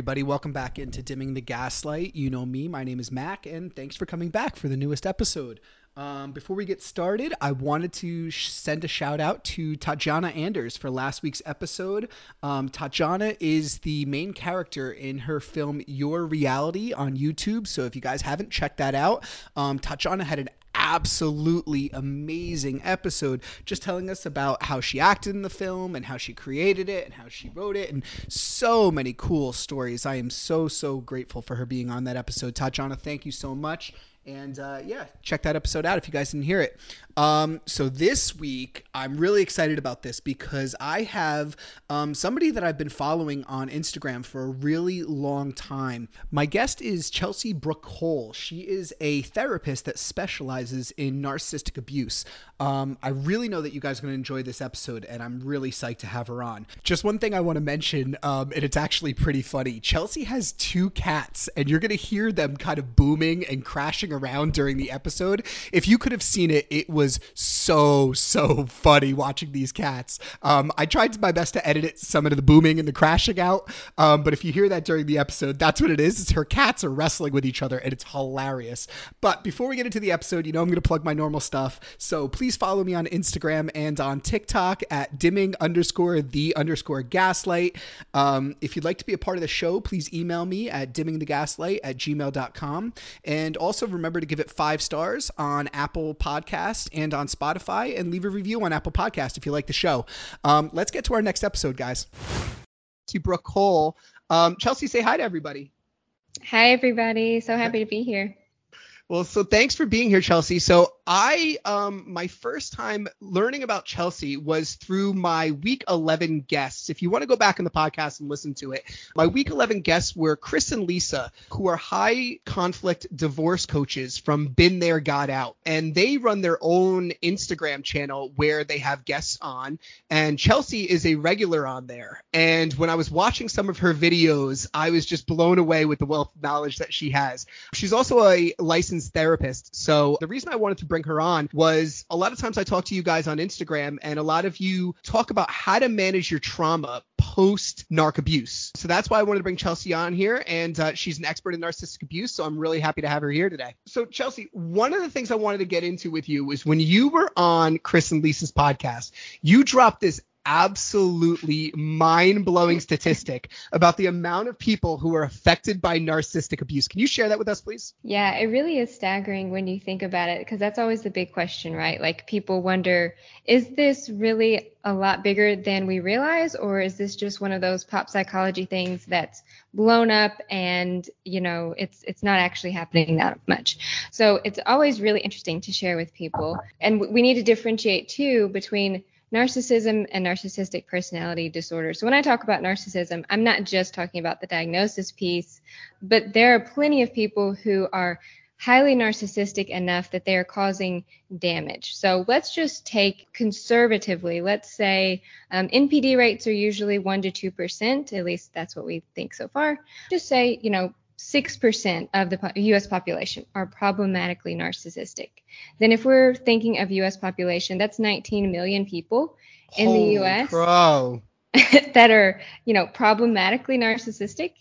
everybody. Welcome back into Dimming the Gaslight. You know me. My name is Mac, and thanks for coming back for the newest episode. Um, before we get started, I wanted to sh- send a shout out to Tatjana Anders for last week's episode. Um, Tatjana is the main character in her film Your Reality on YouTube. So if you guys haven't checked that out, um, Tatjana had an absolutely amazing episode just telling us about how she acted in the film and how she created it and how she wrote it and so many cool stories. I am so so grateful for her being on that episode. Tatjana, thank you so much. And uh, yeah, check that episode out if you guys didn't hear it. Um, so this week, I'm really excited about this because I have um, somebody that I've been following on Instagram for a really long time. My guest is Chelsey Brooke Cole. She is a therapist that specializes in narcissistic abuse. Um, I really know that you guys are going to enjoy this episode, and I'm really psyched to have her on. Just one thing I want to mention, um, and it's actually pretty funny. Chelsey has two cats, and you're going to hear them kind of booming and crashing around during the episode. If you could have seen it, it was so so funny watching these cats. Um, I tried my best to edit it, some of the booming and the crashing out, um, but if you hear that during the episode, that's what it is. It's her cats are wrestling with each other, and it's hilarious. But before we get into the episode, you know I'm going to plug my normal stuff, so please follow me on Instagram and on TikTok at dimming underscore the underscore gaslight. Um, if you'd like to be a part of the show, please email me at dimmingthegaslight at gmail.com. And also remember to give it five stars on Apple Podcast and on Spotify and leave a review on Apple Podcast if you like the show. Um, let's get to our next episode, guys. To Brooke Cole. Um, Chelsey, say hi to everybody. Hi, everybody. So happy to be here. Well, so thanks for being here, Chelsey. So I, um, my first time learning about Chelsey was through my week 11 guests. If you want to go back in the podcast and listen to it, my week 11 guests were Chris and Lisa, who are high conflict divorce coaches from Been There, Got Out. And they run their own Instagram channel where they have guests on. And Chelsey is a regular on there. And when I was watching some of her videos, I was just blown away with the wealth of knowledge that she has. She's also a licensed therapist. So the reason I wanted to bring her on was a lot of times I talk to you guys on Instagram and a lot of you talk about how to manage your trauma post narc abuse. So that's why I wanted to bring Chelsey on here. And uh, she's an expert in narcissistic abuse. So I'm really happy to have her here today. So, Chelsey, one of the things I wanted to get into with you was when you were on Chris and Lisa's podcast, you dropped this absolutely mind blowing statistic about the amount of people who are affected by narcissistic abuse. Can you share that with us, please? Yeah, it really is staggering when you think about it, because that's always the big question, right? Like people wonder, is this really a lot bigger than we realize, or is this just one of those pop psychology things that's blown up and you know it's it's not actually happening that much so it's always really interesting to share with people and we need to differentiate too between narcissism and narcissistic personality disorder. So when I talk about narcissism, I'm not just talking about the diagnosis piece, but there are plenty of people who are highly narcissistic enough that they are causing damage. So let's just take conservatively, let's say um, NPD rates are usually 1 to 2%, at least that's what we think so far. Just say, you know, 6% of the US population are problematically narcissistic. Then if we're thinking of US population, that's 19 million people in Holy the US that are, you know, problematically narcissistic.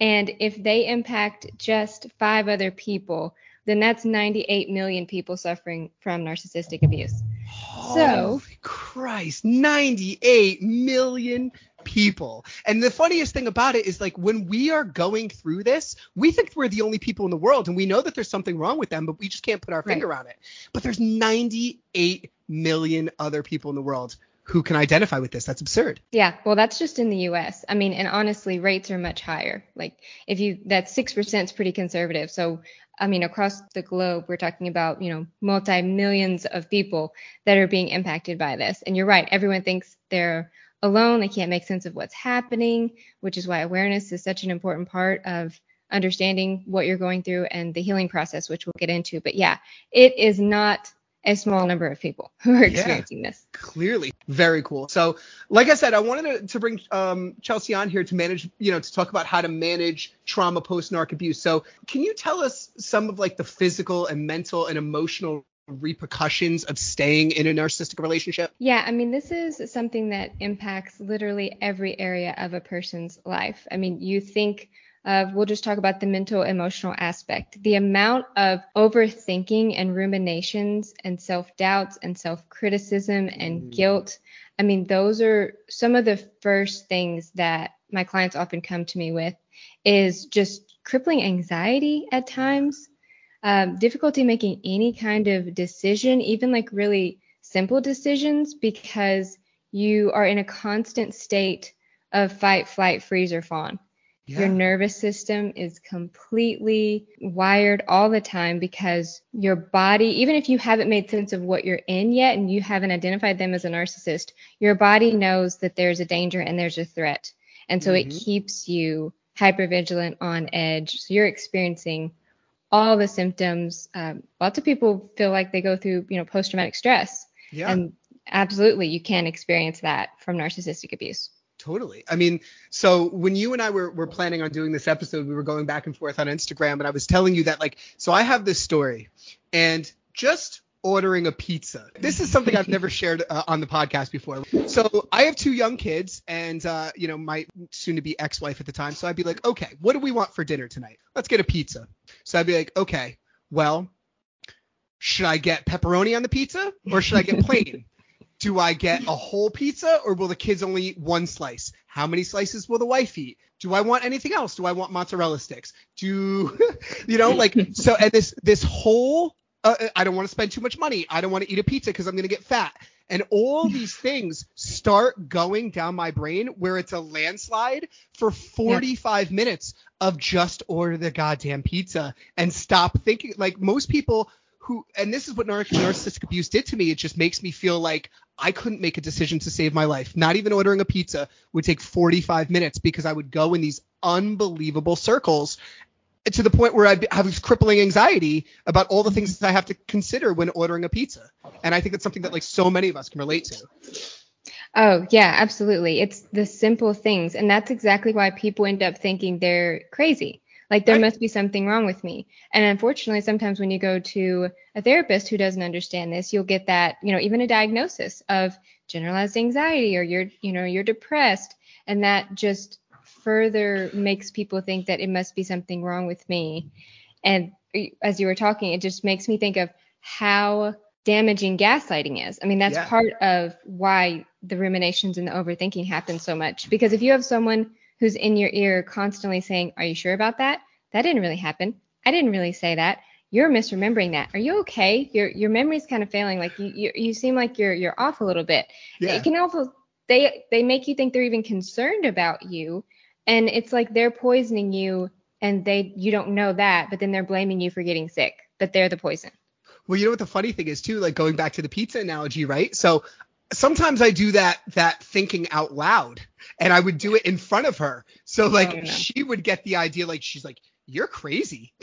And if they impact just five other people, then that's 98 million people suffering from narcissistic abuse. Holy Christ, 98 million people. And the funniest thing about it is like when we are going through this, we think we're the only people in the world and we know that there's something wrong with them, but we just can't put our finger Right. on it. But there's 98 million other people in the world who can identify with this. That's absurd. Yeah, well, that's just in the U.S. I mean, and honestly, rates are much higher. Like, if you that six percent is pretty conservative. So, I mean, across the globe, we're talking about you know multi millions of people that are being impacted by this. And you're right, everyone thinks they're alone. They can't make sense of what's happening, which is why awareness is such an important part of understanding what you're going through and the healing process, which we'll get into. But yeah, it is not a small number of people who are Yeah. experiencing this. Clearly, very cool. So, like I said, I wanted to, to bring um, Chelsey on here to manage, you know, to talk about how to manage trauma post narc abuse. So, can you tell us some of like the physical and mental and emotional repercussions of staying in a narcissistic relationship? Yeah, I mean, this is something that impacts literally every area of a person's life. I mean, you think of, we'll just talk about the mental emotional aspect. The amount of overthinking and ruminations and self doubts and self criticism and mm. guilt. I mean, those are some of the first things that my clients often come to me with is just crippling anxiety at times, um, difficulty making any kind of decision, even like really simple decisions, because you are in a constant state of fight, flight, freeze, or fawn. Yeah. Your nervous system is completely wired all the time because your body, even if you haven't made sense of what you're in yet and you haven't identified them as a narcissist, your body knows that there's a danger and there's a threat. And so mm-hmm. it keeps you hyper vigilant on edge. So you're experiencing all the symptoms. Um, lots of people feel like they go through, you know, post traumatic stress. Yeah. And absolutely, you can experience that from narcissistic abuse. Totally. I mean, so when you and I were, were planning on doing this episode, we were going back and forth on Instagram, and I was telling you that, like, so I have this story, and just ordering a pizza. This is something I've never shared uh, on the podcast before. So I have two young kids, and uh, you know, my soon-to-be ex-wife at the time. So I'd be like, okay, what do we want for dinner tonight? Let's get a pizza. So I'd be like, okay, well, should I get pepperoni on the pizza or should I get plain? do I get a whole pizza or will the kids only eat one slice? How many slices will the wife eat? Do I want anything else? Do I want mozzarella sticks? Do you know like so and this this whole uh, uh I don't want to spend too much money. I don't want to eat a pizza because I'm going to get fat. And all these things start going down my brain where it's a landslide for 45 yeah. minutes of just order the goddamn pizza and stop thinking. Like most people who, and this is what narcissistic abuse did to me. It just makes me feel like I couldn't make a decision to save my life. Not even ordering a pizza would take 45 minutes because I would go in these unbelievable circles to the point where I'd have crippling anxiety about all the things that I have to consider when ordering a pizza. And I think that's something that like so many of us can relate to. Oh, yeah, absolutely. It's the simple things. And that's exactly why people end up thinking they're crazy like there must be something wrong with me. And unfortunately, sometimes when you go to a therapist who doesn't understand this, you'll get that, you know, even a diagnosis of generalized anxiety or you're, you know, you're depressed. And that just further makes people think that it must be something wrong with me. And uh, as you were talking, it just makes me think of how damaging gaslighting is. I mean, that's yeah. part of why the ruminations and the overthinking happen so much. Because if you have someone who's in your ear constantly saying, Are you sure about that? That didn't really happen. I didn't really say that. You're misremembering that. Are you okay? Your your memory's kind of failing. Like you you, you seem like you're you're off a little bit. Yeah. It can also they they make you think they're even concerned about you. And it's like they're poisoning you and they you don't know that, but then they're blaming you for getting sick. But they're the poison. Well, you know what the funny thing is too, like going back to the pizza analogy, right? So sometimes I do that that thinking out loud and I would do it in front of her. So like oh, she would get the idea like she's like you're crazy.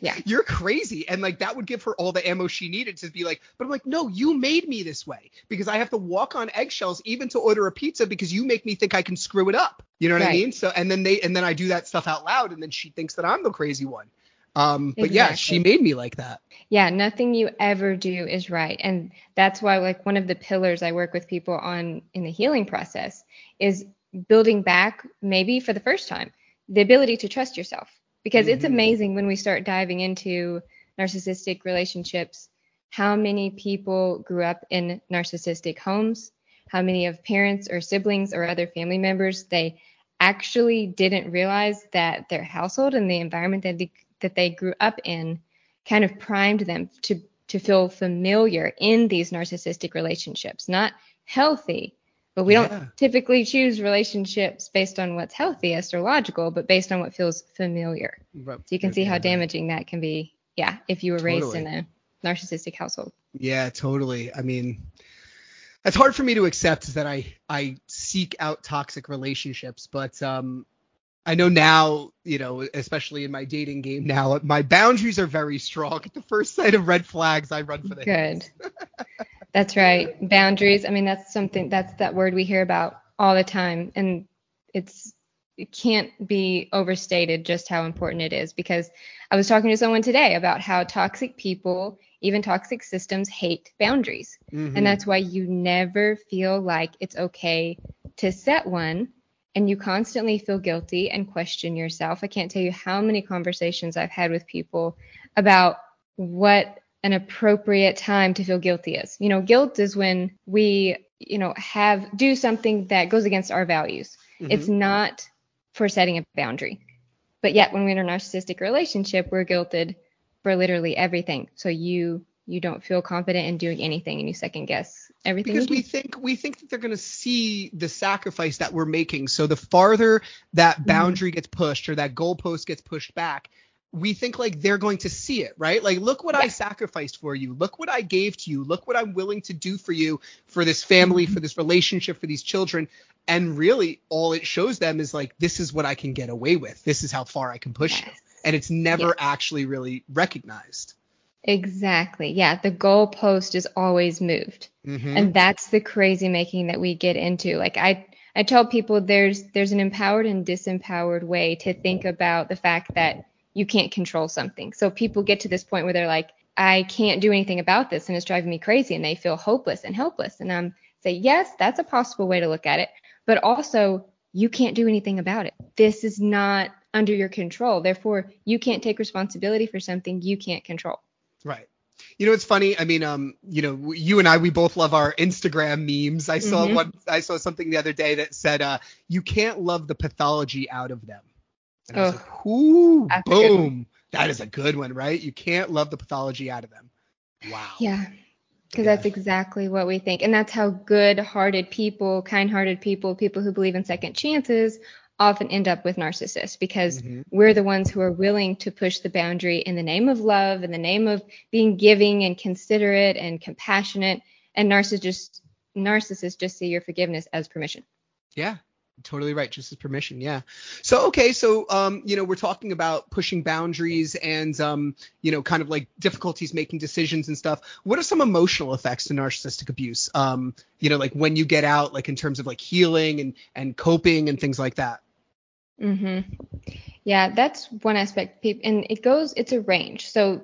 Yeah. you're crazy. And like that would give her all the ammo she needed to be like, but I'm like, no, you made me this way because I have to walk on eggshells even to order a pizza because you make me think I can screw it up. You know what right. I mean? So and then they and then I do that stuff out loud and then she thinks that I'm the crazy one. Um, but exactly. yeah, she made me like that. Yeah, nothing you ever do is right. And that's why like one of the pillars I work with people on in the healing process is building back maybe for the first time the ability to trust yourself because mm-hmm. it's amazing when we start diving into narcissistic relationships how many people grew up in narcissistic homes how many of parents or siblings or other family members they actually didn't realize that their household and the environment that they, that they grew up in kind of primed them to to feel familiar in these narcissistic relationships not healthy but we yeah. don't typically choose relationships based on what's healthiest or logical, but based on what feels familiar. Right. So you can see how damaging that can be. Yeah, if you were totally. raised in a narcissistic household. Yeah, totally. I mean, it's hard for me to accept that I I seek out toxic relationships, but um, I know now, you know, especially in my dating game now, my boundaries are very strong. At the first sight of red flags, I run for the good. That's right. Boundaries. I mean, that's something that's that word we hear about all the time and it's it can't be overstated just how important it is because I was talking to someone today about how toxic people even toxic systems hate boundaries. Mm-hmm. And that's why you never feel like it's okay to set one and you constantly feel guilty and question yourself. I can't tell you how many conversations I've had with people about what an appropriate time to feel guilty is. You know, guilt is when we, you know, have do something that goes against our values. Mm-hmm. It's not for setting a boundary. But yet when we're in a narcissistic relationship, we're guilted for literally everything. So you you don't feel confident in doing anything and you second guess everything because we think we think that they're going to see the sacrifice that we're making so the farther that mm-hmm. boundary mm-hmm. gets pushed or that goalpost gets pushed back we think like they're going to see it, right? Like, look what yeah. I sacrificed for you. Look what I gave to you. Look what I'm willing to do for you, for this family, mm-hmm. for this relationship, for these children. And really, all it shows them is like, this is what I can get away with. This is how far I can push yes. you. And it's never yes. actually really recognized. Exactly. Yeah. The goalpost is always moved. Mm-hmm. And that's the crazy making that we get into. Like, I, I tell people there's there's an empowered and disempowered way to think about the fact that you can't control something. So people get to this point where they're like, I can't do anything about this and it's driving me crazy and they feel hopeless and helpless. And I'm say, yes, that's a possible way to look at it. But also you can't do anything about it. This is not under your control. Therefore, you can't take responsibility for something you can't control. Right. You know, it's funny. I mean, um, you know, you and I, we both love our Instagram memes. I saw mm-hmm. one, I saw something the other day that said, uh, you can't love the pathology out of them. And I was like, ooh, boom. That is a good one, right? You can't love the pathology out of them. Wow. Yeah. Because yeah. that's exactly what we think. And that's how good hearted people, kind hearted people, people who believe in second chances often end up with narcissists because mm-hmm. we're the ones who are willing to push the boundary in the name of love, in the name of being giving and considerate and compassionate. And narcissists, narcissists just see your forgiveness as permission. Yeah, totally right just as permission yeah. So okay so um you know we're talking about pushing boundaries and um you know kind of like difficulties making decisions and stuff. What are some emotional effects to narcissistic abuse? Um you know like when you get out like in terms of like healing and and coping and things like that? Mm-hmm. Yeah that's one aspect. And it goes it's a range. So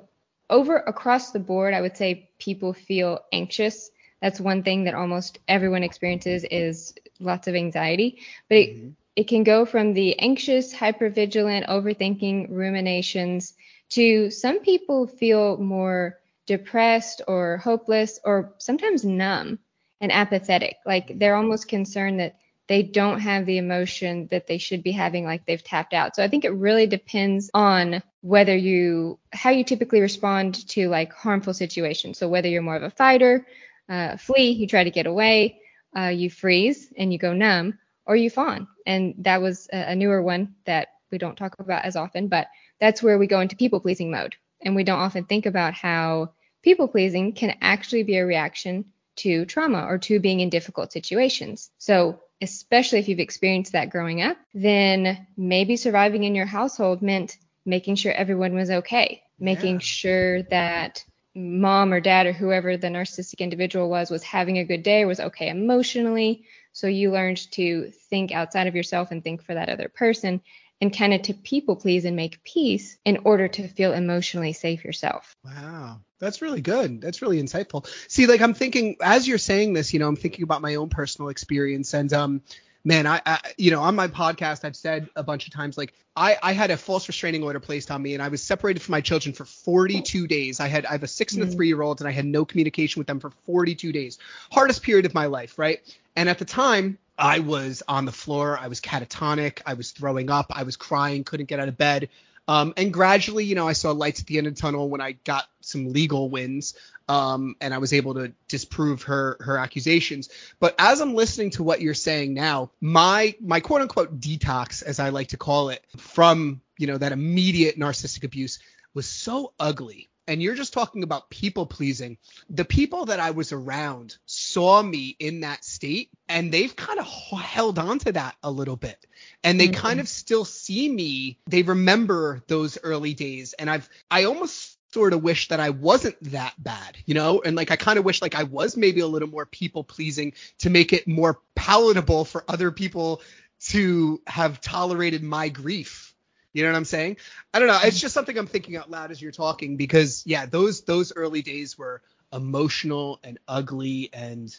over across the board i would say people feel anxious. That's one thing that almost everyone experiences is lots of anxiety. But it, mm-hmm. it can go from the anxious, hypervigilant, overthinking ruminations to some people feel more depressed or hopeless or sometimes numb and apathetic. Like they're almost concerned that they don't have the emotion that they should be having like they've tapped out. So I think it really depends on whether you how you typically respond to like harmful situations. So whether you're more of a fighter uh, flee, you try to get away, uh, you freeze and you go numb, or you fawn. And that was a, newer one that we don't talk about as often, but that's where we go into people pleasing mode. And we don't often think about how people pleasing can actually be a reaction to trauma or to being in difficult situations. So, especially if you've experienced that growing up, then maybe surviving in your household meant making sure everyone was okay, making yeah. sure that mom or dad or whoever the narcissistic individual was was having a good day, was okay emotionally. So you learned to think outside of yourself and think for that other person and kind of to people please and make peace in order to feel emotionally safe yourself. Wow. That's really good. That's really insightful. See, like I'm thinking as you're saying this, you know, I'm thinking about my own personal experience and um man, I, I, you know, on my podcast, I've said a bunch of times, like I, I had a false restraining order placed on me, and I was separated from my children for 42 days. I had, I have a six and a mm. three year old, and I had no communication with them for 42 days. Hardest period of my life, right? And at the time, I was on the floor. I was catatonic. I was throwing up. I was crying. Couldn't get out of bed. Um, and gradually, you know, I saw lights at the end of the tunnel when I got some legal wins, um, and I was able to disprove her her accusations. But as I'm listening to what you're saying now, my my quote unquote detox, as I like to call it, from you know that immediate narcissistic abuse was so ugly and you're just talking about people pleasing. The people that I was around saw me in that state and they've kind of held on to that a little bit. And they mm-hmm. kind of still see me. They remember those early days. And I've, I almost sort of wish that I wasn't that bad, you know? And like, I kind of wish like I was maybe a little more people pleasing to make it more palatable for other people to have tolerated my grief You know what I'm saying? I don't know. It's just something I'm thinking out loud as you're talking because yeah, those those early days were emotional and ugly and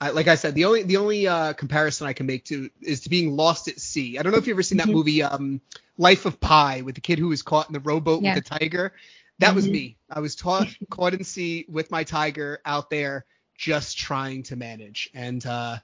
I, like I said, the only the only uh, comparison I can make to is to being lost at sea. I don't know if you've ever seen that mm-hmm. movie, um, Life of Pi, with the kid who was caught in the rowboat yeah. with the tiger. That mm-hmm. was me. I was taught, caught in sea with my tiger out there, just trying to manage. And uh,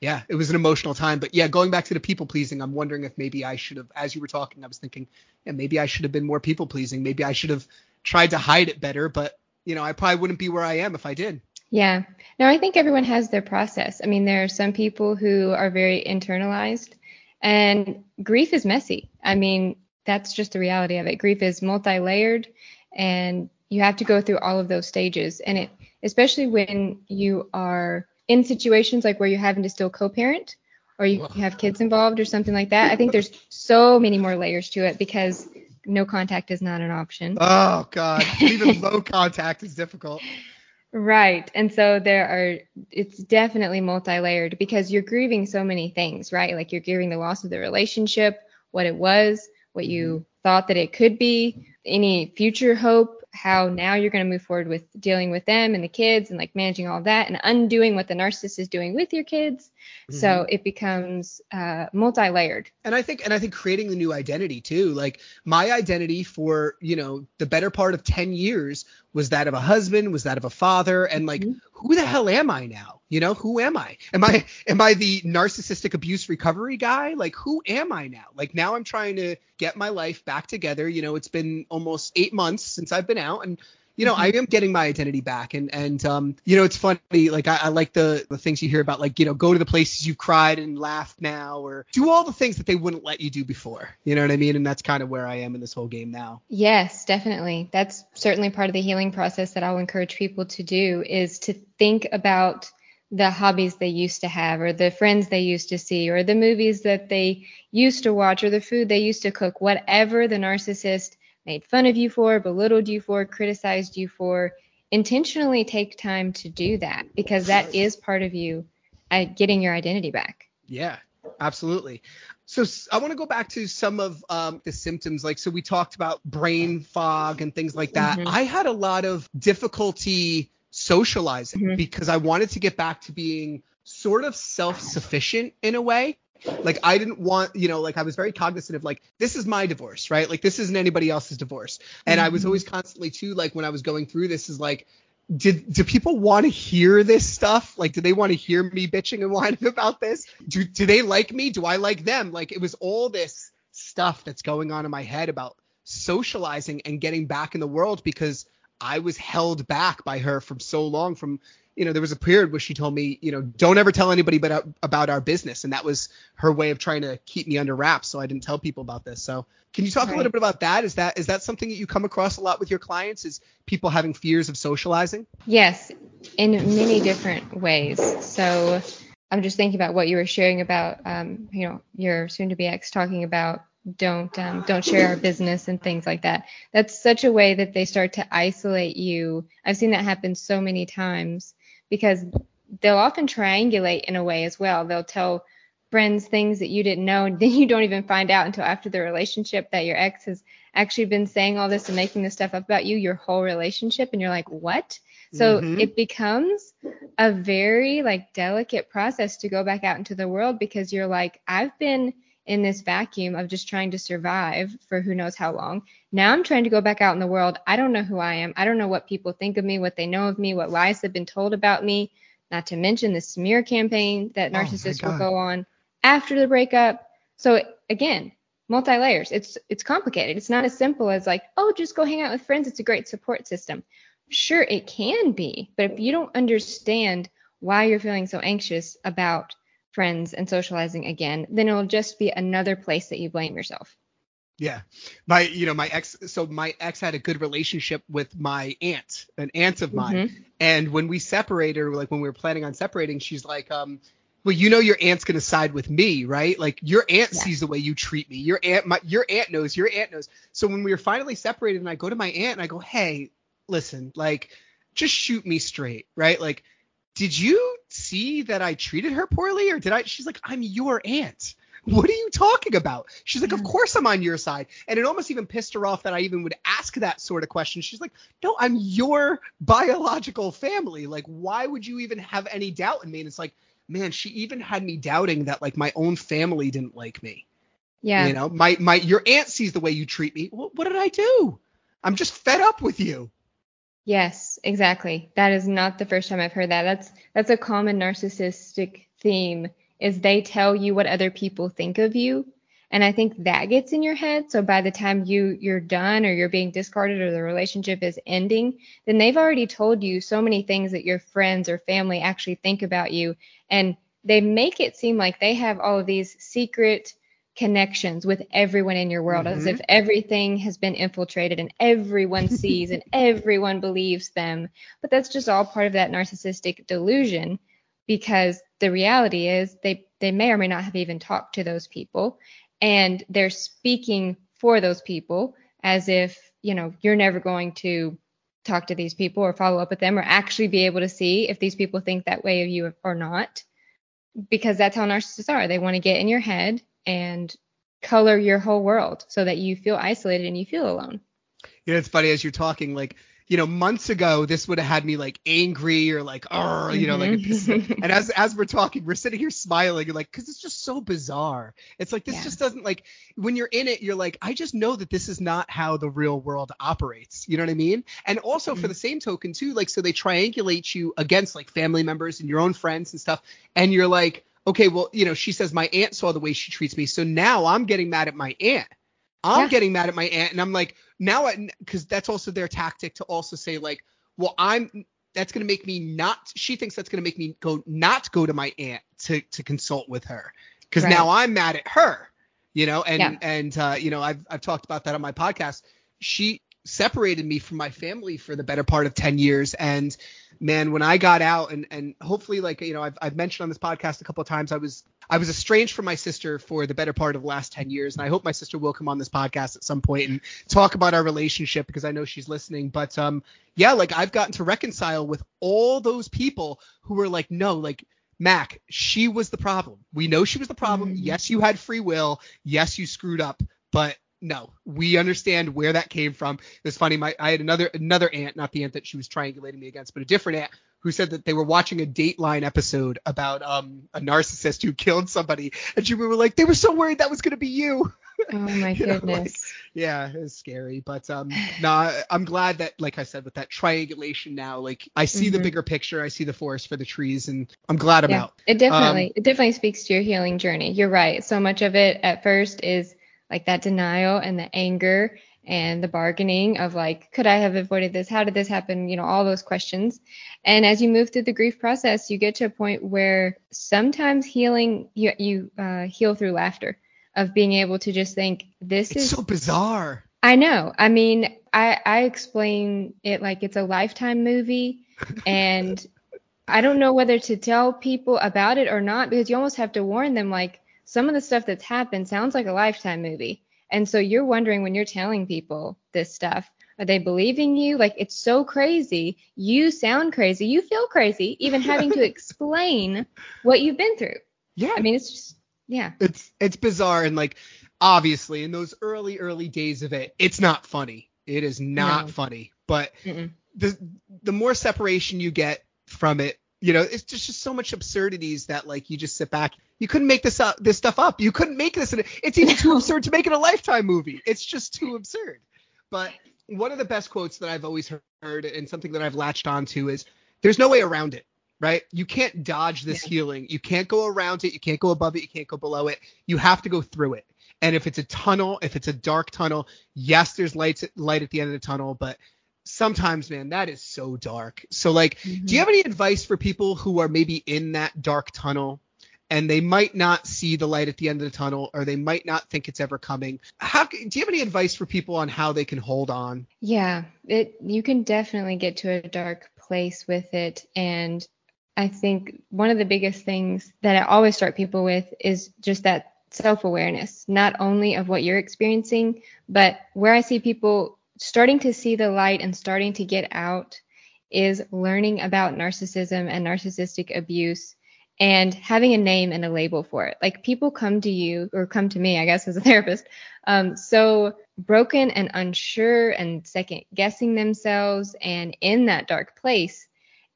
yeah, it was an emotional time. But yeah, going back to the people pleasing, I'm wondering if maybe I should have, as you were talking, I was thinking, yeah, maybe I should have been more people pleasing. Maybe I should have tried to hide it better. But you know, I probably wouldn't be where I am if I did. Yeah. No, I think everyone has their process. I mean, there are some people who are very internalized, and grief is messy. I mean, that's just the reality of it. Grief is multi-layered, and you have to go through all of those stages. And it, especially when you are in situations like where you're having to still co-parent, or you, you have kids involved, or something like that. I think there's so many more layers to it because no contact is not an option. Oh God, even low contact is difficult. Right. And so there are, it's definitely multi layered because you're grieving so many things, right? Like you're grieving the loss of the relationship, what it was, what you mm-hmm. thought that it could be, any future hope, how now you're going to move forward with dealing with them and the kids and like managing all that and undoing what the narcissist is doing with your kids. Mm-hmm. So it becomes uh, multi-layered. And I think and I think creating the new identity too. Like my identity for you know the better part of 10 years was that of a husband, was that of a father, and like mm-hmm. who the hell am I now? You know, who am I? Am I am I the narcissistic abuse recovery guy? Like who am I now? Like now I'm trying to get my life back together. You know, it's been almost 8 months since I've been out and you know, I mm-hmm. am getting my identity back. And and um, you know, it's funny. Like I, I, like the the things you hear about, like you know, go to the places you've cried and laughed now, or do all the things that they wouldn't let you do before. You know what I mean? And that's kind of where I am in this whole game now. Yes, definitely. That's certainly part of the healing process that I'll encourage people to do is to think about the hobbies they used to have or the friends they used to see or the movies that they used to watch or the food they used to cook whatever the narcissist made fun of you for, belittled you for, criticized you for, intentionally take time to do that because that is part of you uh, getting your identity back. Yeah, absolutely. So I want to go back to some of um, the symptoms. Like, so we talked about brain fog and things like that. Mm-hmm. I had a lot of difficulty socializing mm-hmm. because I wanted to get back to being sort of self-sufficient in a way like I didn't want, you know, like I was very cognizant of like this is my divorce, right? Like this isn't anybody else's divorce. And mm-hmm. I was mm-hmm. always constantly too like when I was going through this is like did do people want to hear this stuff? Like do they want to hear me bitching and whining about this? Do do they like me? Do I like them? Like it was all this stuff that's going on in my head about socializing and getting back in the world because I was held back by her from so long from you know, there was a period where she told me, you know, don't ever tell anybody about, about our business. And that was her way of trying to keep me under wraps. So I didn't tell people about this. So can you talk right. a little bit about that? Is that, is that something that you come across a lot with your clients is people having fears of socializing? Yes, in many different ways. So I'm just thinking about what you were sharing about, um, you know, your soon to be ex talking about don't um, don't share our business and things like that. That's such a way that they start to isolate you. I've seen that happen so many times because they'll often triangulate in a way as well. They'll tell friends things that you didn't know, and then you don't even find out until after the relationship that your ex has actually been saying all this and making this stuff up about you your whole relationship, and you're like, what? So mm-hmm. it becomes a very like delicate process to go back out into the world because you're like, I've been in this vacuum of just trying to survive for who knows how long. Now I'm trying to go back out in the world. I don't know who I am. I don't know what people think of me, what they know of me, what lies have been told about me. Not to mention the smear campaign that oh narcissists oh will go on after the breakup. So again, multi layers. It's it's complicated. It's not as simple as like, oh, just go hang out with friends. It's a great support system. Sure, it can be, but if you don't understand why you're feeling so anxious about friends and socializing again, then it'll just be another place that you blame yourself. Yeah. My, you know, my ex, so my ex had a good relationship with my aunt, an aunt of mine. Mm-hmm. And when we separated, like when we were planning on separating, she's like, um, well, you know, your aunt's going to side with me, right? Like your aunt yeah. sees the way you treat me. Your aunt, my, your aunt knows, your aunt knows. So when we were finally separated and I go to my aunt and I go, Hey, listen, like, just shoot me straight, right? Like, did you see that I treated her poorly or did I? She's like, I'm your aunt. what are you talking about? She's like, of course I'm on your side. And it almost even pissed her off that I even would ask that sort of question. She's like, no, I'm your biological family. Like, why would you even have any doubt in me? And it's like, man, she even had me doubting that like my own family didn't like me. Yeah. You know, my my your aunt sees the way you treat me. What, what did I do? I'm just fed up with you. Yes, exactly. That is not the first time I've heard that. That's that's a common narcissistic theme is they tell you what other people think of you. And I think that gets in your head. So by the time you you're done or you're being discarded or the relationship is ending, then they've already told you so many things that your friends or family actually think about you. And they make it seem like they have all of these secret connections with everyone in your world mm-hmm. as if everything has been infiltrated and everyone sees and everyone believes them. But that's just all part of that narcissistic delusion because the reality is they they may or may not have even talked to those people and they're speaking for those people as if, you know, you're never going to talk to these people or follow up with them or actually be able to see if these people think that way of you or not because that's how narcissists are. They want to get in your head and color your whole world so that you feel isolated and you feel alone. You know, it's funny as you're talking, like, you know, months ago, this would have had me like angry or like, oh, you know, like, mm-hmm. and as as we're talking, we're sitting here smiling, like, because it's just so bizarre. It's like this yeah. just doesn't like when you're in it, you're like, I just know that this is not how the real world operates. You know what I mean? And also mm-hmm. for the same token too, like, so they triangulate you against like family members and your own friends and stuff, and you're like okay, well, you know, she says my aunt saw the way she treats me, so now I'm getting mad at my aunt. I'm yeah. getting mad at my aunt, and I'm like, now, because that's also their tactic to also say like, well, I'm that's gonna make me not. She thinks that's gonna make me go not go to my aunt to to consult with her because right. now I'm mad at her, you know, and yeah. and uh, you know, I've I've talked about that on my podcast. She separated me from my family for the better part of 10 years and man when i got out and and hopefully like you know i've, I've mentioned on this podcast a couple of times i was i was estranged from my sister for the better part of the last 10 years and i hope my sister will come on this podcast at some point and talk about our relationship because i know she's listening but um yeah like i've gotten to reconcile with all those people who were like no like Mac, she was the problem. We know she was the problem. Mm-hmm. Yes, you had free will. Yes, you screwed up, but no, we understand where that came from. It's funny. My I had another another aunt, not the aunt that she was triangulating me against, but a different aunt who said that they were watching a Dateline episode about um a narcissist who killed somebody, and she we were like, they were so worried that was going to be you. Oh my goodness. Know, like, yeah, it's scary, but um, nah, I'm glad that, like I said, with that triangulation now, like I see mm-hmm. the bigger picture, I see the forest for the trees, and I'm glad yeah, out. It definitely, um, it definitely speaks to your healing journey. You're right. So much of it at first is like that denial and the anger and the bargaining of like could i have avoided this? How did this happen? You know all those questions. And as you move through the grief process you get to a point where sometimes healing you, you uh, heal through laughter of being able to just think this it's is so bizarre. I know. I mean i i explain it like it's a lifetime movie and i don't know whether to tell people about it or not because you almost have to warn them like some of the stuff that's happened sounds like a lifetime movie. And so you're wondering when you're telling people this stuff, are they believing you? Like it's so crazy. You sound crazy. You feel crazy, even having to explain what you've been through. Yeah. I mean, it's just yeah. It's it's bizarre and like obviously in those early early days of it, it's not funny. It is not no. funny. But Mm-mm. the the more separation you get from it, you know, it's just, just so much absurdities that like you just sit back. You couldn't make this up, this stuff up. You couldn't make this. it's even too absurd to make it a lifetime movie. It's just too absurd. But one of the best quotes that I've always heard and something that I've latched onto is there's no way around it, right? You can't dodge this yeah. healing. You can't go around it. You can't go above it. You can't go below it. You have to go through it. And if it's a tunnel, if it's a dark tunnel, yes, there's lights light at the end of the tunnel, but sometimes man that is so dark so like mm-hmm. do you mm-hmm. have any advice for people who are maybe in that dark tunnel and they might not see the light at the end of the tunnel or they might not think it's ever coming how do you have any advice for people on how they can hold on yeah it you can definitely get to a dark place with it and i think one of the biggest things that i always start people with is just that self-awareness not only of what you're experiencing but where i see people starting to see the light and starting to get out is learning about narcissism and narcissistic abuse and having a name and a label for it. Like people come to you or come to me, I guess, as a therapist, um, so broken and unsure and second guessing themselves and in that dark place.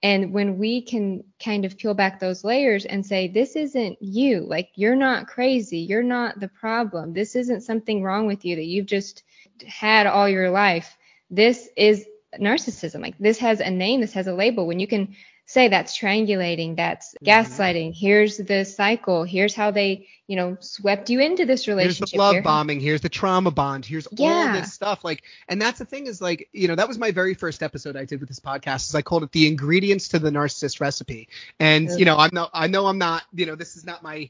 And when we can kind of peel back those layers and say, this isn't you, like you're not crazy, you're not the problem, this isn't something wrong with you that you've just had all your life. This is narcissism. Like this has a name, this has a label. When you can say that's triangulating, that's mm-hmm. gaslighting. Here's the cycle. Here's how they, you know, swept you into this relationship. Here's the love Here. bombing. Here's the trauma bond. Here's yeah. all this stuff. Like, and that's the thing is like, you know, that was my very first episode I did with this podcast. Is I called it the ingredients to the narcissist recipe. And you know, I'm not, I know I'm not, you know, this is not my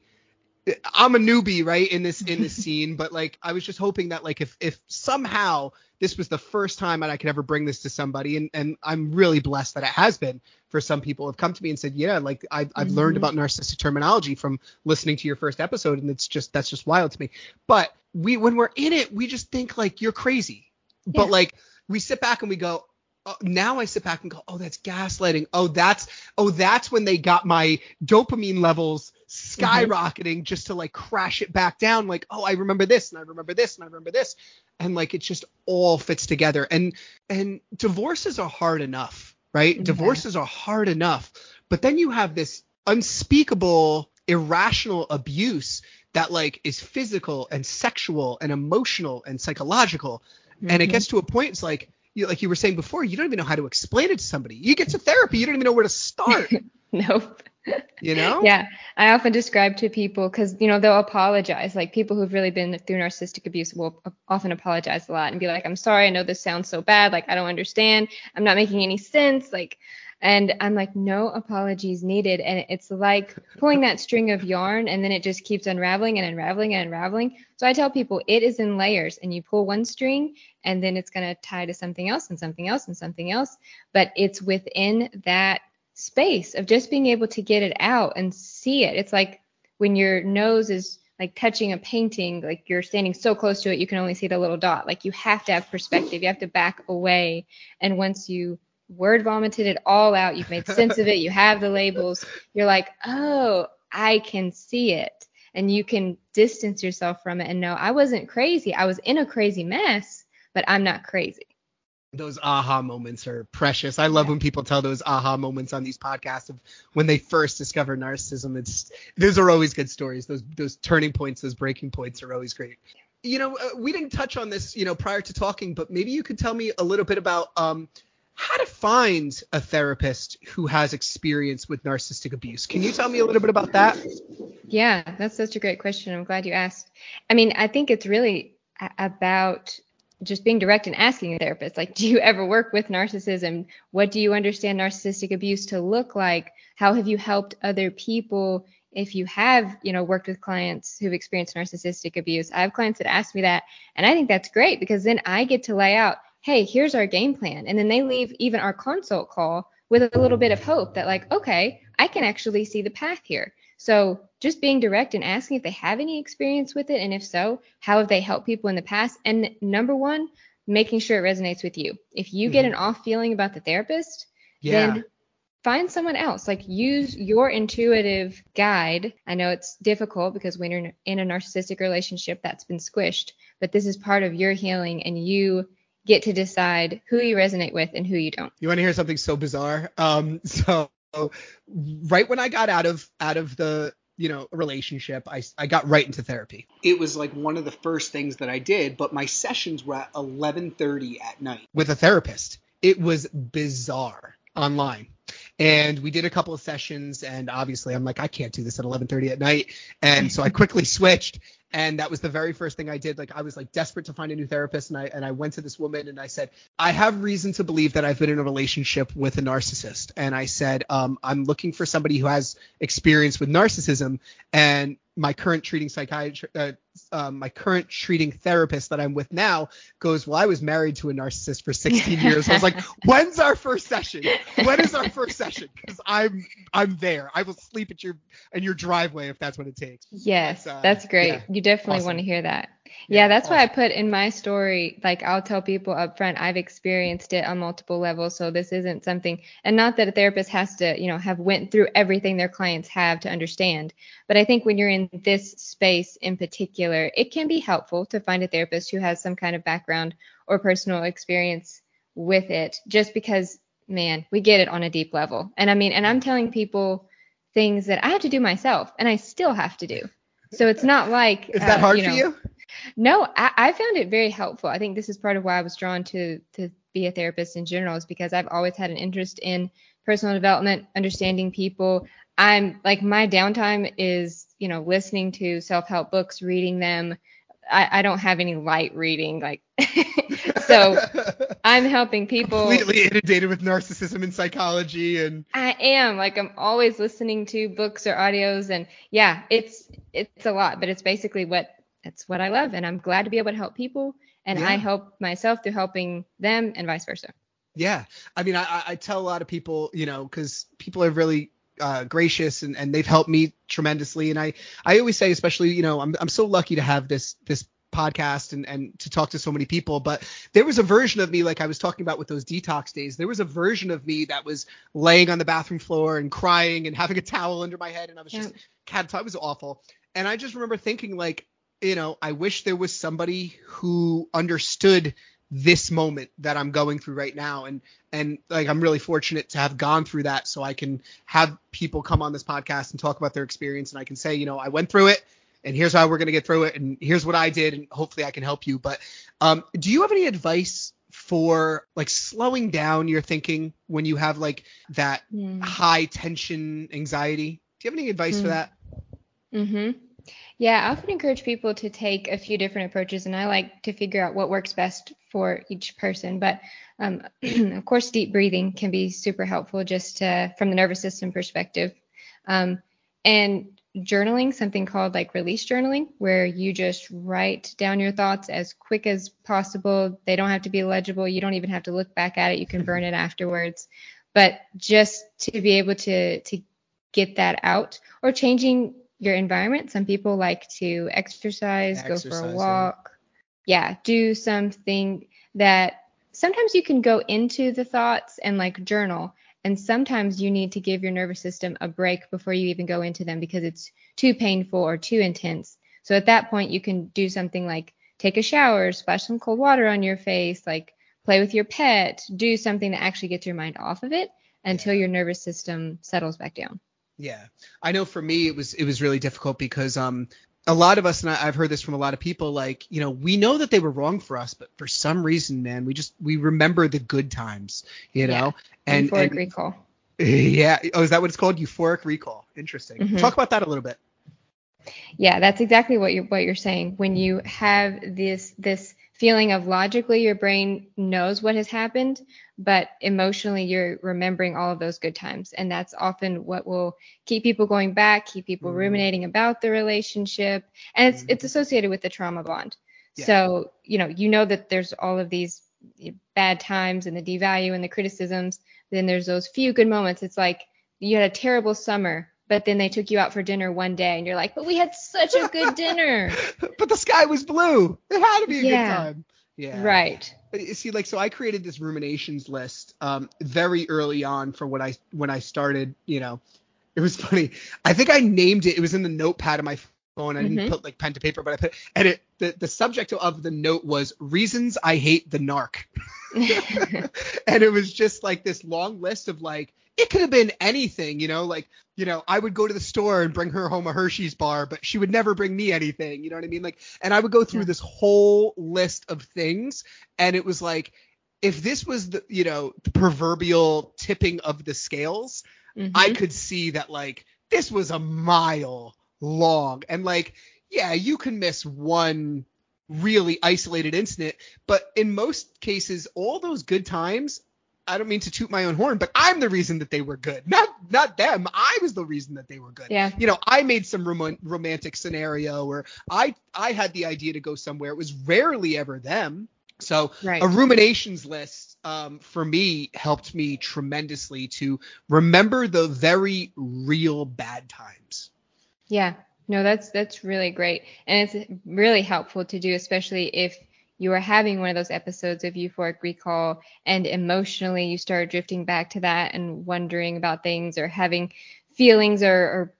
I'm a newbie, right, in this in this scene, but like I was just hoping that like if if somehow this was the first time that I could ever bring this to somebody, and and I'm really blessed that it has been for some people have come to me and said, yeah, like I've I've mm-hmm. learned about narcissistic terminology from listening to your first episode, and it's just that's just wild to me. But we when we're in it, we just think like you're crazy, yeah. but like we sit back and we go, uh, now I sit back and go, oh, that's gaslighting. Oh, that's oh, that's when they got my dopamine levels mm-hmm. skyrocketing mm-hmm. just to like crash it back down. Like, oh, I remember this and I remember this and I remember this, and like it just all fits together. And and divorces are hard enough, right? Mm-hmm. Divorces are hard enough, but then you have this unspeakable, irrational abuse that like is physical and sexual and emotional and psychological. Mm-hmm. And it mm-hmm. gets to a point, it's like you, like you were saying before, you don't even know how to explain it to somebody. You get to therapy, you don't even know where to start. nope. You know? Yeah. I often describe to people because, you know, they'll apologize. Like people who've really been through narcissistic abuse will often apologize a lot and be like, I'm sorry. I know this sounds so bad. Like, I don't understand. I'm not making any sense. Like, and I'm like, no apologies needed. And it's like pulling that string of yarn and then it just keeps unraveling and unraveling and unraveling. So I tell people it is in layers and you pull one string and then it's going to tie to something else and something else and something else. But it's within that space of just being able to get it out and see it. It's like when your nose is like touching a painting, like you're standing so close to it, you can only see the little dot. Like you have to have perspective, you have to back away. And once you word vomited it all out. You've made sense of it. You have the labels. You're like, oh, I can see it. And you can distance yourself from it and know I wasn't crazy. I was in a crazy mess, but I'm not crazy. Those aha moments are precious. I love yeah. when people tell those aha moments on these podcasts of when they first discover narcissism. It's those are always good stories. Those those turning points, those breaking points are always great you know, uh, we didn't touch on this, you know, prior to talking, but maybe you could tell me a little bit about um, how to find a therapist who has experience with narcissistic abuse. Can you tell me a little bit about that? Yeah, that's such a great question. I'm glad you asked. I mean, I think it's really about just being direct and asking a therapist, like, do you ever work with narcissism? What do you understand narcissistic abuse to look like? How have you helped other people? If you have, you know, worked with clients who've experienced narcissistic abuse, I have clients that ask me that, and I think that's great because then I get to lay out hey, here's our game plan. And then they leave even our consult call with a little bit of hope that, like, okay, I can actually see the path here. So just being direct and asking if they have any experience with it. And if so, how have they helped people in the past? And number one, making sure it resonates with you. If you mm-hmm. get an off feeling about the therapist, yeah. then find someone else like use your intuitive guide i know it's difficult because when you're in a narcissistic relationship that's been squished but this is part of your healing and you get to decide who you resonate with and who you don't. You want to hear something so bizarre? Um, so right when I got out of out of the you know relationship, I I got right into therapy. It was like one of the first things that I did, but my sessions were at 11:30 at night with a therapist. It was bizarre online and we did a couple of sessions and obviously i'm like i can't do this at 11.30 at night and so i quickly switched and that was the very first thing I did. Like I was like desperate to find a new therapist, and I and I went to this woman and I said, I have reason to believe that I've been in a relationship with a narcissist, and I said, um, I'm looking for somebody who has experience with narcissism, and my current treating psychiatrist, uh, um, my current treating therapist that I'm with now goes, well, I was married to a narcissist for 16 years. I was like, when's our first session? When is our first session? Because I'm I'm there. I will sleep at your in your driveway if that's what it takes. Yes, uh, that's great. Yeah, you definitely awesome. want to hear that. Yeah, that's why I put in my story, like I'll tell people up front, I've experienced it on multiple levels. So this isn't something, and not that a therapist has to, you know, have went through everything their clients have to understand. But I think when you're in this space in particular, it can be helpful to find a therapist who has some kind of background or personal experience with it, just because, man, we get it on a deep level. And I mean, and I'm telling people things that I have to do myself and I still have to do. So it's not like is that uh, hard you know, for you? No, I, I, found it very helpful. I think this is part of why I was drawn to to be a therapist in general, is because I've always had an interest in personal development, understanding people. I'm like my downtime is, you know, listening to self-help books, reading them. I, I don't have any light reading, like so I'm helping people completely inundated with narcissism and psychology and I am like I'm always listening to books or audios and yeah, it's it's a lot, but it's basically what that's what I love, and I'm glad to be able to help people, and yeah. I help myself through helping them, and vice versa. Yeah, I mean, I, I tell a lot of people, you know, because people are really uh, gracious and, and they've helped me tremendously, and I I always say, especially, you know, I'm I'm so lucky to have this this podcast and, and to talk to so many people. But there was a version of me, like I was talking about with those detox days, there was a version of me that was laying on the bathroom floor and crying and having a towel under my head. And I was just, yeah. it was awful. And I just remember thinking, like, you know, I wish there was somebody who understood this moment that I'm going through right now and and like I'm really fortunate to have gone through that so I can have people come on this podcast and talk about their experience and I can say, you know, I went through it and here's how we're going to get through it and here's what I did and hopefully I can help you. But um do you have any advice for like slowing down your thinking when you have like that mm. high tension anxiety? Do you have any advice mm. for that? Mhm. Yeah, I often encourage people to take a few different approaches, and I like to figure out what works best for each person. But um, of course, deep breathing can be super helpful just to, from the nervous system perspective. Um, and journaling, something called like release journaling, where you just write down your thoughts as quick as possible. They don't have to be legible. You don't even have to look back at it. You can burn it afterwards. But just to be able to to get that out, or changing your environment. Some people like to exercise, go for a walk. Yeah. yeah, do something that sometimes you can go into the thoughts and like journal. And sometimes you need to give your nervous system a break before you even go into them because it's too painful or too intense. So at that point, you can do something like take a shower, splash some cold water on your face, like play with your pet, do something that actually gets your mind off of it until your nervous system settles back down. Yeah, I know for me it was it was really difficult because um a lot of us and I, have heard this from a lot of people like you know we know that they were wrong for us but for some reason man we just we remember the good times you know? Yeah. and euphoric and, recall. Yeah. Oh is that what it's called? Euphoric recall. Interesting. Mm-hmm. talk about that a little bit. Yeah that's exactly what you're what you're saying. When you have this this feeling of logically your brain knows what has happened, but emotionally you're remembering all of those good times. And that's often what will keep people going back, keep people mm-hmm. ruminating about the relationship. And it's mm-hmm. it's associated with the trauma bond. Yeah. So, you know, you know that there's all of these bad times and the devalue and the criticisms. Then there's those few good moments. It's like you had a terrible summer, but then they took you out for dinner one day and you're like, but we had such a good dinner. but the sky was blue. It had to be a yeah. good time. Yeah. Right. See, like, so I created this ruminations list um, very early on for what I when I started. You know, it was funny. I think I named it. It was in the notepad of my phone. I didn't mm-hmm. put like pen to paper, but I put and it the, the subject of the note was reasons I hate the narc. and it was just like this long list of like it could have been anything, you know, like, you know, I would go to the store and bring her home a Hershey's bar, but she would never bring me anything, you know what I mean? Like, and I would go through yeah. this whole list of things, and it was like, if this was the, you know, the proverbial tipping of the scales, mm-hmm. I could see that, like, this was a mile long. And, like, yeah, you can miss one really isolated incident, but in most cases, all those good times I don't mean to toot my own horn, but I'm the reason that they were good, not not them. I was the reason that they were good. Yeah. You know, I made some rom- romantic scenario, or I I had the idea to go somewhere. It was rarely ever them. So right. a ruminations list um, for me helped me tremendously to remember the very real bad times. Yeah, No, that's that's really great, and it's really helpful to do, especially if you are having one of those episodes of euphoric recall and emotionally you start drifting back to that and wondering about things or having feelings or, or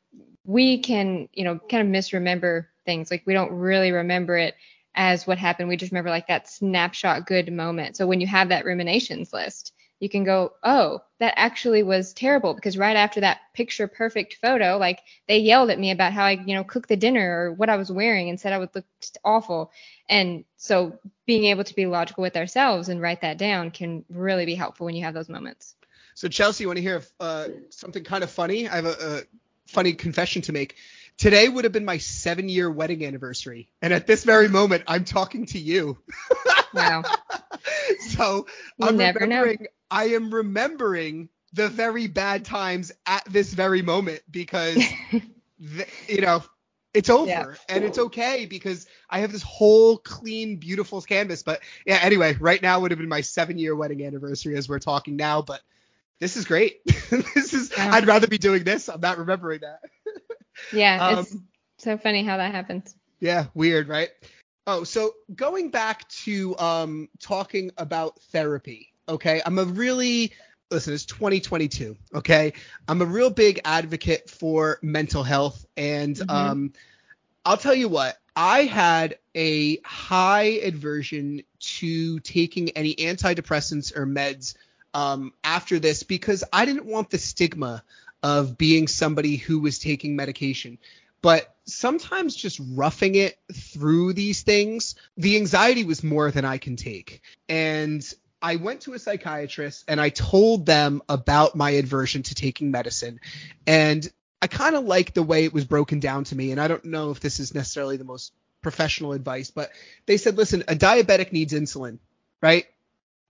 we can, you know, kind of misremember things. Like we don't really remember it as what happened. We just remember like that snapshot good moment. So when you have that ruminations list, you can go, oh, that actually was terrible because right after that picture perfect photo, like they yelled at me about how I, you know, cooked the dinner or what I was wearing and said I would look awful. And so being able to be logical with ourselves and write that down can really be helpful when you have those moments. So Chelsey, you want to hear uh, something kind of funny? I have a, a funny confession to make. Today would have been my seven year wedding anniversary. And at this very moment, I'm talking to you. Wow. so You I'm never know. remembering, I am remembering the very bad times at this very moment because, you know, it's over Yeah. and it's okay because I have this whole clean, beautiful canvas. But yeah, anyway, right now would have been my seven year wedding anniversary as we're talking now. But this is great. this is, Yeah. I'd rather be doing this. I'm not remembering that. Yeah, it's Um, so funny how that happens. Yeah, weird, right? Oh, so going back to um talking about therapy, okay? I'm a really listen, it's 2022, okay? I'm a real big advocate for mental health and Mhm. um I'll tell you what, I had a high aversion to taking any antidepressants or meds um after this because I didn't want the stigma of being somebody who was taking medication but sometimes just roughing it through these things, the anxiety was more than I can take. And I went to a psychiatrist and I told them about my aversion to taking medicine. And I kind of like the way it was broken down to me. And I don't know if this is necessarily the most professional advice, but they said, listen, a diabetic needs insulin, right?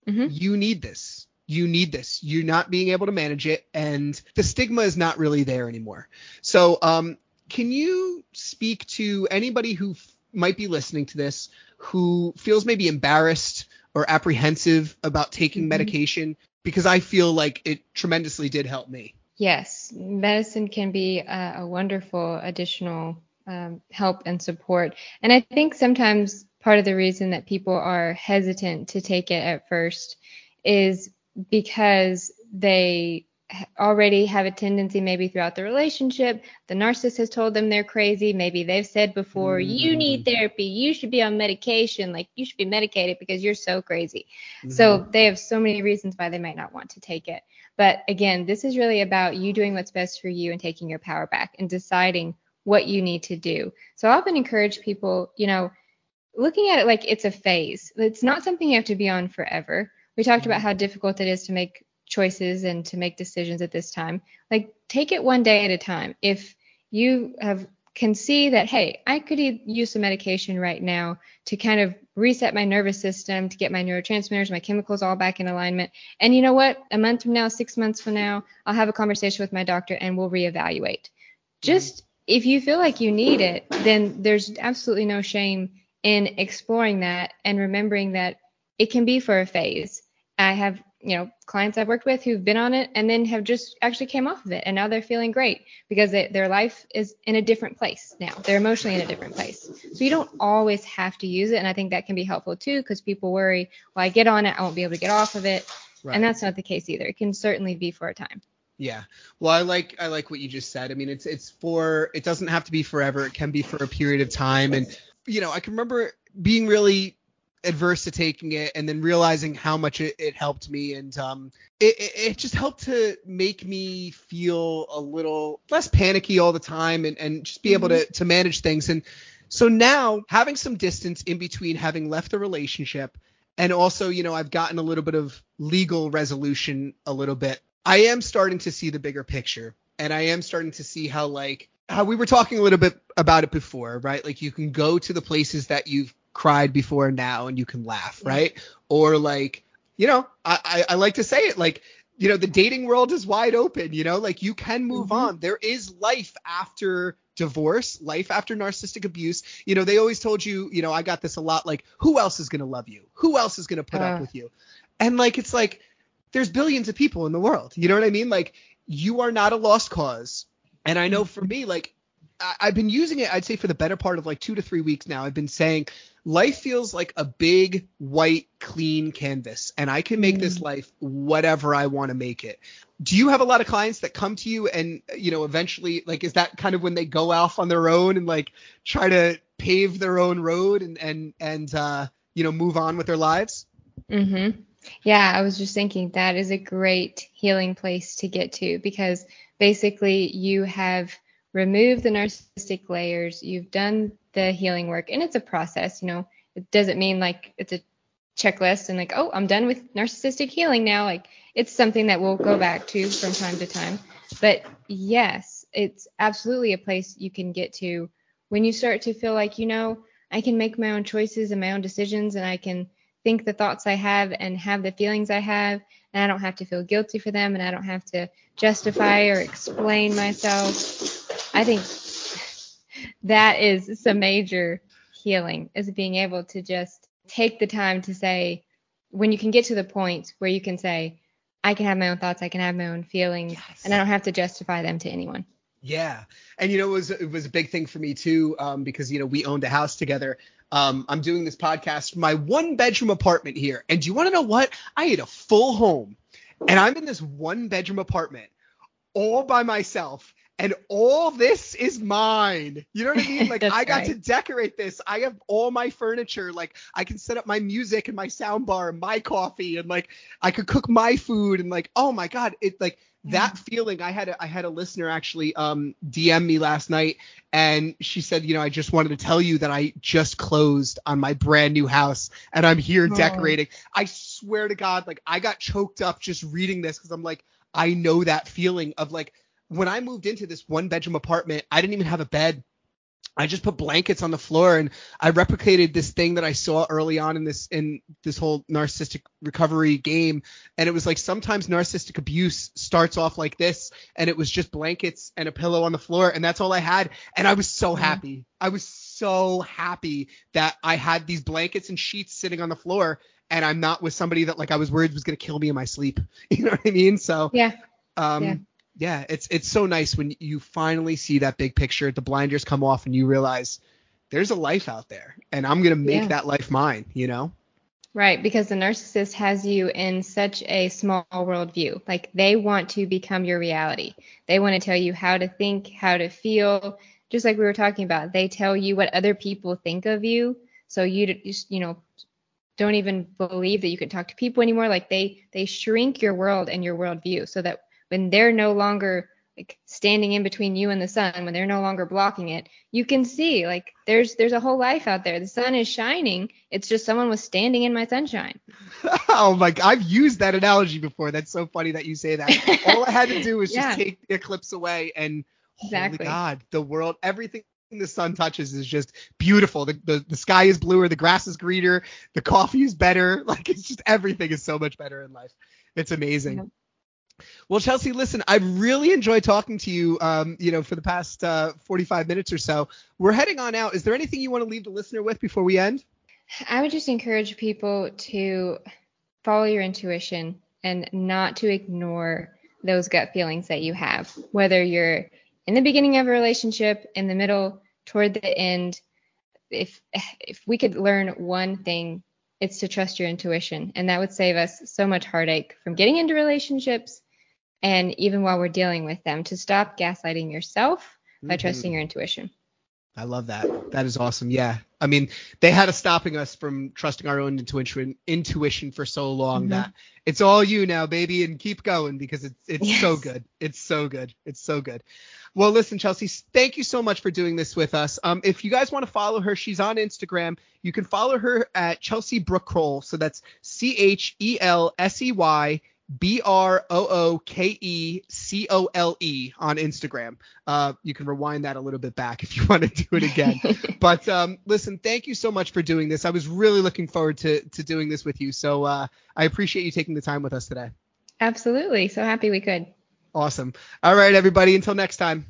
Mhm. You need this. You need this. You're not being able to manage it. And the stigma is not really there anymore. So, um, can you speak to anybody who f- might be listening to this who feels maybe embarrassed or apprehensive about taking Mhm. medication? Because I feel like it tremendously did help me. Yes, medicine can be a, a wonderful additional um, help and support. And I think sometimes part of the reason that people are hesitant to take it at first is because they already have a tendency maybe throughout the relationship the narcissist has told them they're crazy maybe they've said before you mm-hmm. need therapy you should be on medication like you should be medicated because you're so crazy mm-hmm. so they have so many reasons why they might not want to take it. But again, this is really about you doing what's best for you and taking your power back and deciding what you need to do. So I often encourage people, you know, looking at it like it's a phase. It's not something you have to be on forever. We talked about mm-hmm. how difficult it is to make choices and to make decisions at this time. Like take it one day at a time. If you have can see that hey, I could use some medication right now to kind of reset my nervous system, to get my neurotransmitters, my chemicals all back in alignment. And you know what? A month from now, 6 months from now, I'll have a conversation with my doctor and we'll reevaluate. Just mm-hmm. if you feel like you need it, then there's absolutely no shame in exploring that and remembering that it can be for a phase. I have, you know, clients I've worked with who've been on it and then have just actually came off of it and now they're feeling great because they, their life is in a different place now. They're emotionally in a different place. So you don't always have to use it and I think that can be helpful too because people worry, well, I get on it, I won't be able to get off of it. Right. And that's not the case either. It can certainly be for a time. Yeah. Well, I like I like what you just said. I mean, it's it's for it doesn't have to be forever. It can be for a period of time and you know, I can remember being really adverse to taking it and then realizing how much it, it helped me and um it, it, just helped to make me feel a little less panicky all the time and, and just be able to to manage things and so now having some distance in between having left the relationship and also you know I've gotten a little bit of legal resolution a little bit I am starting to see the bigger picture and I am starting to see how like how we were talking a little bit about it before, right? Like you can go to the places that you've cried before now and you can laugh, right? Or like, you know, I, I, I like to say it like, you know, the dating world is wide open, you know, like you can move Mhm. on. There is life after divorce, life after narcissistic abuse. You know, they always told you, you know, I got this a lot like, who else is going to love you? Who else is going to put up Uh. with you? And like, it's like, there's billions of people in the world. You know what I mean? Like, you are not a lost cause. And I know for me, like, I- I've been using it. I'd say for the better part of like two to three weeks now. I've been saying life feels like a big white clean canvas, and I can make this life whatever I want to make it. Do you have a lot of clients that come to you and you know eventually like is that kind of when they go off on their own and like try to pave their own road and and and uh, you know move on with their lives? Mm-hmm. Yeah, I was just thinking that is a great healing place to get to because basically you have removed the narcissistic layers, you've done the healing work, and it's a process. You know, it doesn't mean like it's a checklist and like, oh, I'm done with narcissistic healing now. Like, it's something that we'll go back to from time to time. But yes, it's absolutely a place you can get to when you start to feel like, you know, I can make my own choices and my own decisions and I can think the thoughts I have and have the feelings I have, and I don't have to feel guilty for them, and I don't have to justify or explain myself. I think that is some major healing, is being able to just take the time to say, when you can get to the point where you can say, I can have my own thoughts, I can have my own feelings, Yes. and I don't have to justify them to anyone. Yeah, and you know it was it was a big thing for me too um, because you know we owned a house together. Um, I'm doing this podcast from my one bedroom apartment here, and do you want to know what? I had a full home, and I'm in this one bedroom apartment all by myself. And all this is mine. You know what I mean? Like I got to decorate this. I have all my furniture. Like I can set up my music and my sound bar and my coffee and like I could cook my food and like oh my god, it like that feeling i had a, i had a listener actually um dm me last night and she said you know i just wanted to tell you that i just closed on my brand new house and i'm here Oh. decorating i swear to god like i got choked up just reading this because i'm like i know that feeling of like when i moved into this one bedroom apartment i didn't even have a bed I just put blankets on the floor and I replicated this thing that I saw early on in this in this whole narcissistic recovery game and it was like sometimes narcissistic abuse starts off like this and it was just blankets and a pillow on the floor and that's all I had and I was so Mhm. happy. I was so happy that I had these blankets and sheets sitting on the floor and I'm not with somebody that like I was worried was going to kill me in my sleep. You know what I mean? So Yeah. um, Yeah. Yeah. it's it's so nice when you finally see that big picture, the blinders come off, and you realize there's a life out there, and I'm gonna make Yeah. that life mine. You know? Right, because the narcissist has you in such a small world view. Like they want to become your reality. They want to tell you how to think, how to feel, just like we were talking about. They tell you what other people think of you, so you you know don't even believe that you can talk to people anymore. Like they they shrink your world and your worldview so that when they're no longer like standing in between you and the sun, when they're no longer blocking it, you can see like there's there's a whole life out there. The sun is shining. It's just someone was standing in my sunshine. oh my! i've used that analogy before. That's so funny that you say that. All I had to do was Yeah. just take the eclipse away, and Exactly. holy God, the world, everything the sun touches is just beautiful. The, the the sky is bluer, the grass is greener, the coffee is better. Like it's just everything is so much better in life. It's amazing. Well, Chelsey, listen, I've really enjoyed talking to you. Um, you know, for the past uh, 45 minutes or so. We're heading on out. Is there anything you want to leave the listener with before we end? I would just encourage people to follow your intuition and not to ignore those gut feelings that you have, whether you're in the beginning of a relationship, in the middle, toward the end. If if we could learn one thing, it's to trust your intuition, and that would save us so much heartache from getting into relationships, and even while we're dealing with them. To stop gaslighting yourself by Mhm. trusting your intuition. I love that. That is awesome. Yeah. I mean, they had us stopping us from trusting our own intuition intuition for so long Mhm. that it's all you now, baby, and keep going because it's it's so good. It's so good. It's so good. Well, listen, Chelsey, thank you so much for doing this with us. Um, if you guys want to follow her, she's on Instagram. You can follow her at Chelsey Brooke Cole. So that's C H E L S E Y B R O O K E C O L E on Instagram. Uh, you can rewind that a little bit back if you want to do it again. but um, listen, thank you so much for doing this. I was really looking forward to to doing this with you. So uh, I appreciate you taking the time with us today. Absolutely. So happy we could. Awesome. All right, everybody. Until next time.